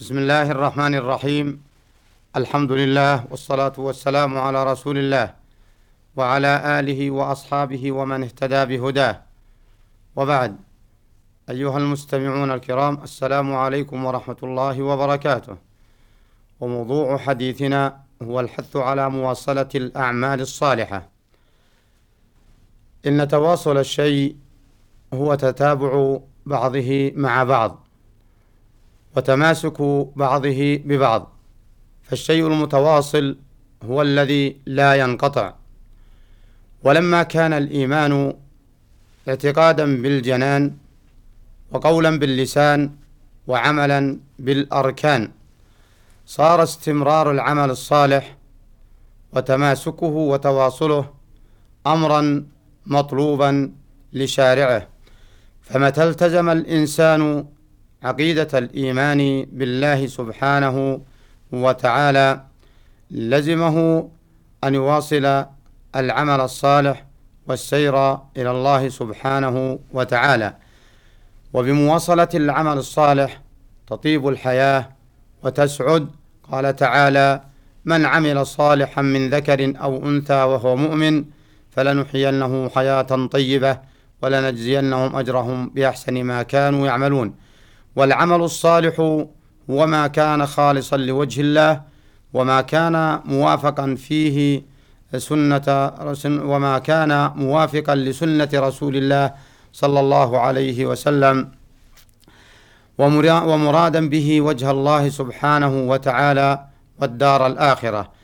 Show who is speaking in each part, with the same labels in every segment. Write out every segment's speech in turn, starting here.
Speaker 1: بسم الله الرحمن الرحيم. الحمد لله والصلاة والسلام على رسول الله وعلى آله وأصحابه ومن اهتدى بهداه. وبعد أيها المستمعون الكرام السلام عليكم ورحمة الله وبركاته. وموضوع حديثنا هو الحث على مواصلة الأعمال الصالحة. إن تواصل الشيء هو تتابع بعضه مع بعض. وتماسك بعضه ببعض. فالشيء المتواصل هو الذي لا ينقطع. ولما كان الإيمان اعتقادا بالجنان وقولا باللسان وعملا بالأركان صار استمرار العمل الصالح وتماسكه وتواصله أمرا مطلوبا لشارعه. فمتى التزم الإنسان عقيدة الإيمان بالله سبحانه وتعالى لزمه أن يواصل العمل الصالح والسير إلى الله سبحانه وتعالى. وبمواصلة العمل الصالح تطيب الحياة وتسعد. قال تعالى من عمل صالحا من ذكر أو أنثى وهو مؤمن فلنحيينه حياة طيبة ولنجزينهم أجرهم بأحسن ما كانوا يعملون. والعمل الصالح هو ما كان خالصا لوجه الله وما كان موافقا فيه سنة وما كان موافقا لسنة رسول الله صلى الله عليه وسلم. ومرادا به وجه الله سبحانه وتعالى والدار الآخرة.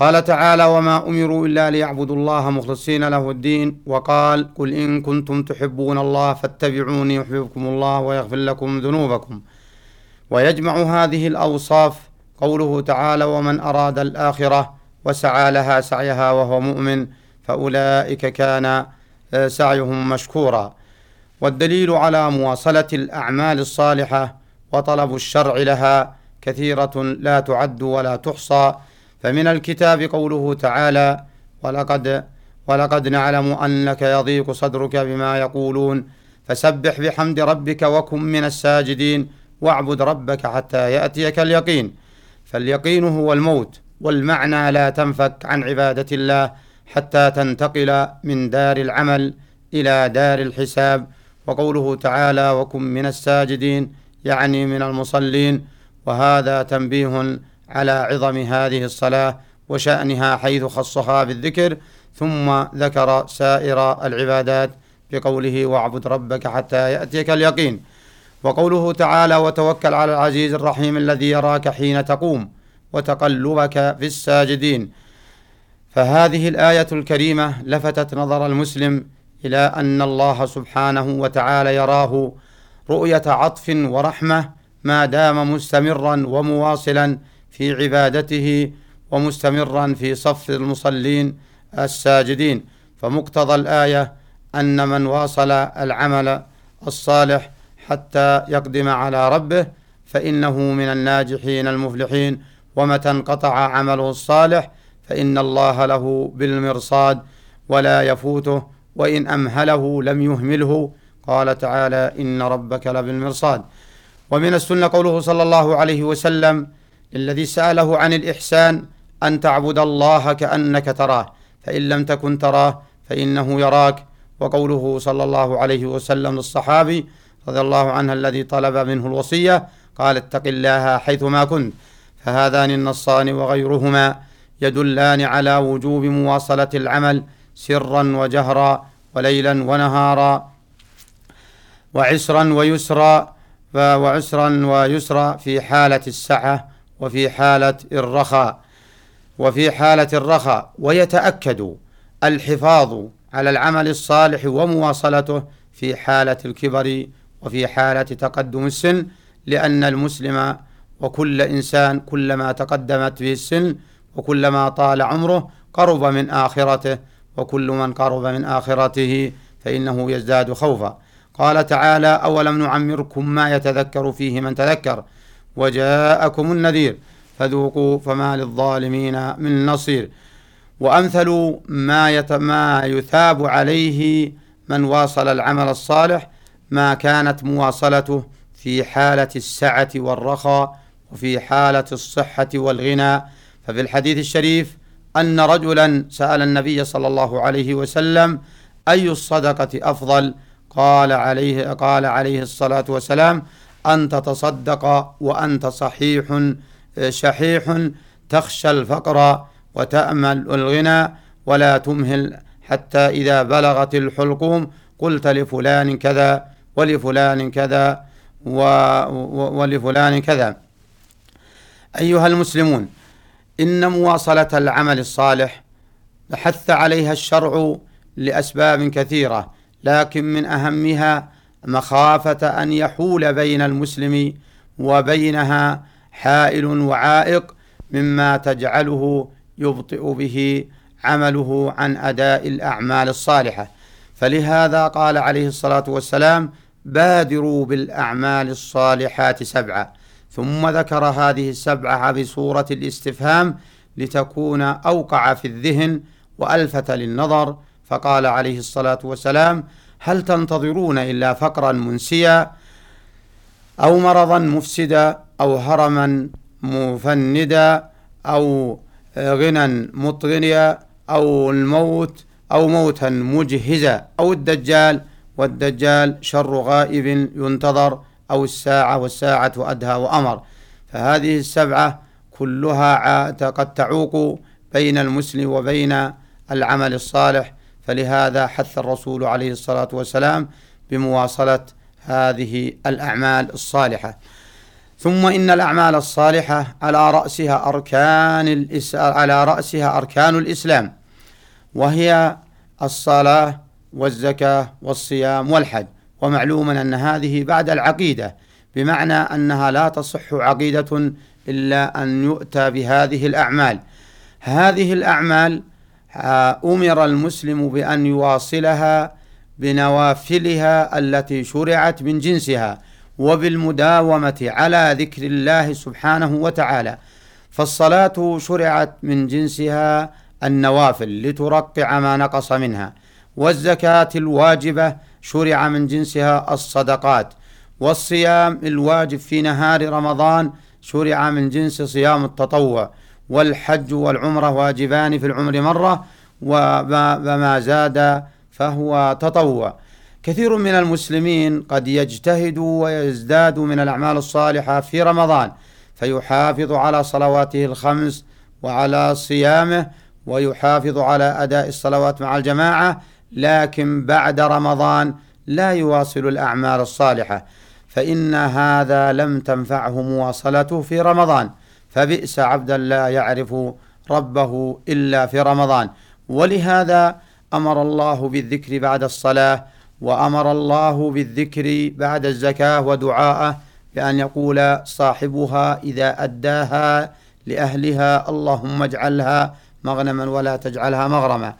Speaker 1: قال تعالى وما أمروا إلا ليعبدوا الله مخلصين له الدين وقال قل إن كنتم تحبون الله فاتبعوني يحببكم الله ويغفر لكم ذنوبكم ويجمع هذه الأوصاف قوله تعالى ومن أراد الآخرة وسعى لها سعيها وهو مؤمن فأولئك كان آه، سعيهم مشكورا. والدليل على مواصلة الأعمال الصالحة وطلب الشرع لها كثيرة لا تعد ولا تحصى فمن الكتاب قوله تعالى ولقد ولقد نعلم أنك يضيق صدرك بما يقولون فسبح بحمد ربك وكن من الساجدين واعبد ربك حتى يأتيك اليقين. فاليقين هو الموت والمعنى لا تنفك عن عبادة الله حتى تنتقل من دار العمل إلى دار الحساب. وقوله تعالى وكن من الساجدين يعني من المصلين. وهذا تنبيه على عظم هذه الصلاة وشأنها حيث خصها بالذكر ثم ذكر سائر العبادات بقوله واعبد ربك حتى يأتيك اليقين وقوله تعالى وتوكل على العزيز الرحيم الذي يراك حين تقوم وتقلبك في الساجدين فهذه الآية الكريمة لفتت نظر المسلم إلى أن الله سبحانه وتعالى يراه رؤية عطف ورحمة ما دام مستمرا ومواصلا في عبادته ومستمرا في صف المصلين الساجدين. فمقتضى الآية أن من واصل العمل الصالح حتى يقدم على ربه فإنه من الناجحين المفلحين. ومتى انقطع عمله الصالح فإن الله له بالمرصاد ولا يفوته وإن أمهله لم يهمله. قال تعالى إن ربك لبالمرصاد. ومن السنة قوله صلى الله عليه وسلم الذي سأله عن الإحسان أن تعبد الله كأنك تراه فإن لم تكن تراه فإنه يراك. وقوله صلى الله عليه وسلم للصحابي رضي الله عنه الذي طلب منه الوصية قال اتق الله حيثما كنت. فهذان النصان وغيرهما يدلان على وجوب مواصلة العمل سرا وجهرا وليلا ونهارا وعسرا ويسرا وعسرا ويسرا في حالة السعة. وفي حالة الرخاء وفي حالة الرخاء ويتأكد الحفاظ على العمل الصالح ومواصلته في حالة الكبر وفي حالة تقدم السن لأن المسلم وكل إنسان كلما تقدمت به السن وكلما طال عمره قرب من آخرته وكل من قرب من آخرته فإنه يزداد خوفا. قال تعالى أولم نعمركم ما يتذكر فيه من تذكر؟ وجاءكم النذير فذوقوا فما للظالمين من نصير. وأمثل ما, ما يثاب عليه من واصل العمل الصالح ما كانت مواصلته في حالة السعة والرخاء وفي حالة الصحة والغنى. ففي الحديث الشريف أن رجلا سأل النبي صلى الله عليه وسلم أي الصدقة أفضل؟ قال عليه قال عليه الصلاة والسلام أن تتصدق وأنت صحيح شحيح تخشى الفقر وتأمل الغنى ولا تمهل حتى إذا بلغت الحلقوم قلت لفلان كذا ولفلان كذا ولفلان كذا. أيها المسلمون إن مواصلة العمل الصالح حث عليها الشرع لأسباب كثيرة لكن من أهمها مخافة أن يحول بين المسلم وبينها حائل وعائق مما تجعله يبطئ به عمله عن أداء الأعمال الصالحة. فلهذا قال عليه الصلاة والسلام بادروا بالأعمال الصالحات سبعة. ثم ذكر هذه السبعة بصورة الاستفهام لتكون أوقع في الذهن وألفت للنظر. فقال عليه الصلاة والسلام هل تنتظرون إلا فقرا منسيا أو مرضا مفسدا أو هرما مفندا أو غنى مطغنيا أو الموت أو موتا مجهزا أو الدجال والدجال شر غائب ينتظر أو الساعة والساعة أدهى وأمر. فهذه السبعة كلها قد تعوق بين المسلم وبين العمل الصالح فلهذا حث الرسول عليه الصلاة والسلام بمواصلة هذه الأعمال الصالحة. ثم إن الأعمال الصالحة على رأسها أركان الإس... على رأسها أركان الإسلام وهي الصلاة والزكاة والصيام والحج. ومعلوم أن هذه بعد العقيدة بمعنى أنها لا تصح عقيدة إلا أن يؤتى بهذه الأعمال. هذه الأعمال أمر المسلم بأن يواصلها بنوافلها التي شرعت من جنسها وبالمداومة على ذكر الله سبحانه وتعالى. فالصلاة شرعت من جنسها النوافل لترقع ما نقص منها والزكاة الواجبة شرع من جنسها الصدقات والصيام الواجب في نهار رمضان شرع من جنس صيام التطوع. والحج والعمرة واجبان في العمر مرة وما زاد فهو تطوع. كثير من المسلمين قد يجتهد ويزداد من الأعمال الصالحة في رمضان فيحافظ على صلواته الخمس وعلى صيامه ويحافظ على أداء الصلوات مع الجماعة لكن بعد رمضان لا يواصل الأعمال الصالحة فإن هذا لم تنفعه مواصلته في رمضان. فبئس عبدا لا يعرف ربه إلا في رمضان. ولهذا أمر الله بالذكر بعد الصلاة وأمر الله بالذكر بعد الزكاة ودعاءه بأن يقول صاحبها إذا أداها لأهلها اللهم اجعلها مغنما ولا تجعلها مغرما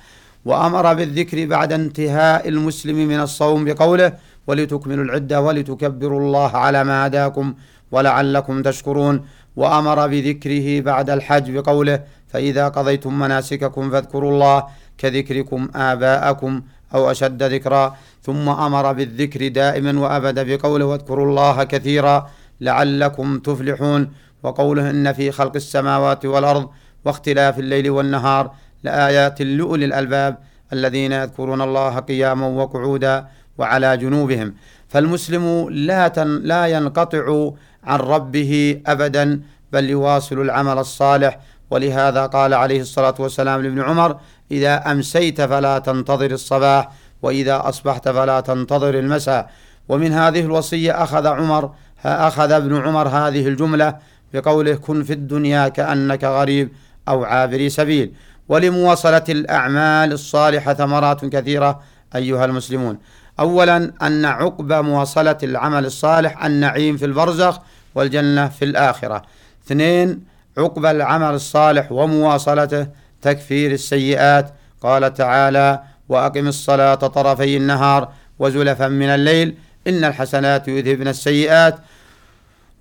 Speaker 1: وأمر بالذكر بعد انتهاء المسلم من الصوم بقوله ولتكملوا العدة ولتكبروا الله على ما هداكم ولعلكم تشكرون وأمر بذكره بعد الحج بقوله فإذا قضيتم مناسككم فاذكروا الله كذكركم آباءكم أو أشد ذكرا. ثم أمر بالذكر دائما وأبدا بقوله واذكروا الله كثيرا لعلكم تفلحون. وقوله إن في خلق السماوات والأرض واختلاف الليل والنهار لآيات لأولي الألباب الذين يذكرون الله قياما وقعودا وعلى جنوبهم. فالمسلم لا تن لا ينقطع عن ربه أبدا بل يواصل العمل الصالح. ولهذا قال عليه الصلاة والسلام لابن عمر إذا أمسيت فلا تنتظر الصباح وإذا أصبحت فلا تنتظر المساء. ومن هذه الوصية أخذ عمر أخذ ابن عمر هذه الجملة بقوله كن في الدنيا كأنك غريب أو عابر سبيل. ولمواصلة الأعمال الصالحة ثمرات كثيرة أيها المسلمون. أولا أن عقب مواصلة العمل الصالح النعيم في البرزخ والجنة في الآخرة. اثنين عقب العمل الصالح ومواصلته تكفير السيئات. قال تعالى وأقم الصلاة طرفي النهار وزلفا من الليل إن الحسنات يذهبن السيئات.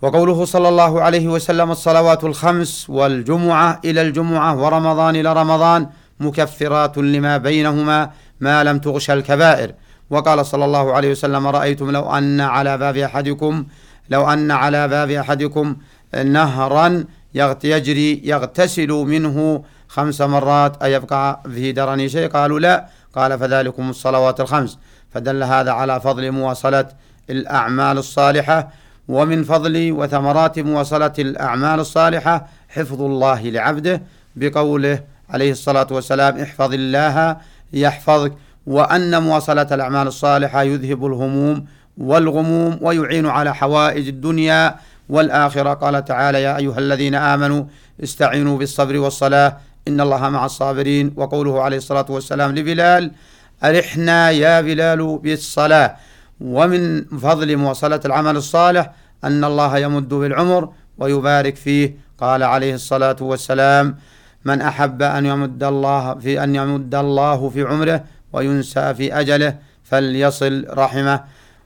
Speaker 1: وقوله صلى الله عليه وسلم الصلوات الخمس والجمعة إلى الجمعة ورمضان إلى رمضان مكفرات لما بينهما ما لم تغش الكبائر. وقال صلى الله عليه وسلم رأيتم لو أن على باب أحدكم لو أن على باب أحدكم نهرا يجري يغتسل منه خمس مرات أيبقى في درني شيء؟ قالوا لا. قال فذلكم الصلوات الخمس. فدل هذا على فضل مواصلة الأعمال الصالحة ومن فضل وثمرات مواصلة الأعمال الصالحة حفظ الله لعبده بقوله عليه الصلاة والسلام احفظ الله يحفظك. وأن مواصلة الأعمال الصالحة يذهب الهموم والغموم ويعين على حوائج الدنيا والآخرة. قال تعالى يا أيها الذين آمنوا استعينوا بالصبر والصلاة إن الله مع الصابرين. وقوله عليه الصلاة والسلام لبلال أرحنا يا بلال بالصلاة. ومن فضل مواصلة العمل الصالح أن الله يمد بالعمر ويبارك فيه. قال عليه الصلاة والسلام من أحب أن يمد الله في أن يمد الله في عمره وينسى في أجله فليصل رحمه.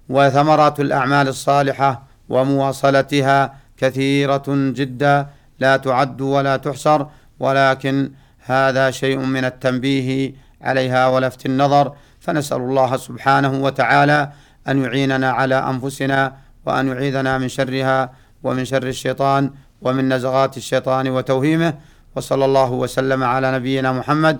Speaker 1: وثمرات الأعمال الصالحة ومواصلتها كثيرة جدا لا تعد ولا تحصر. ولكن هذا شيء من التنبيه عليها ولفت النظر. فنسأل الله سبحانه وتعالى أن يعيننا على أنفسنا وأن يعيذنا من شرها ومن شر الشيطان ومن نزغات الشيطان وتوهيمه. وصلى الله وسلم على نبينا محمد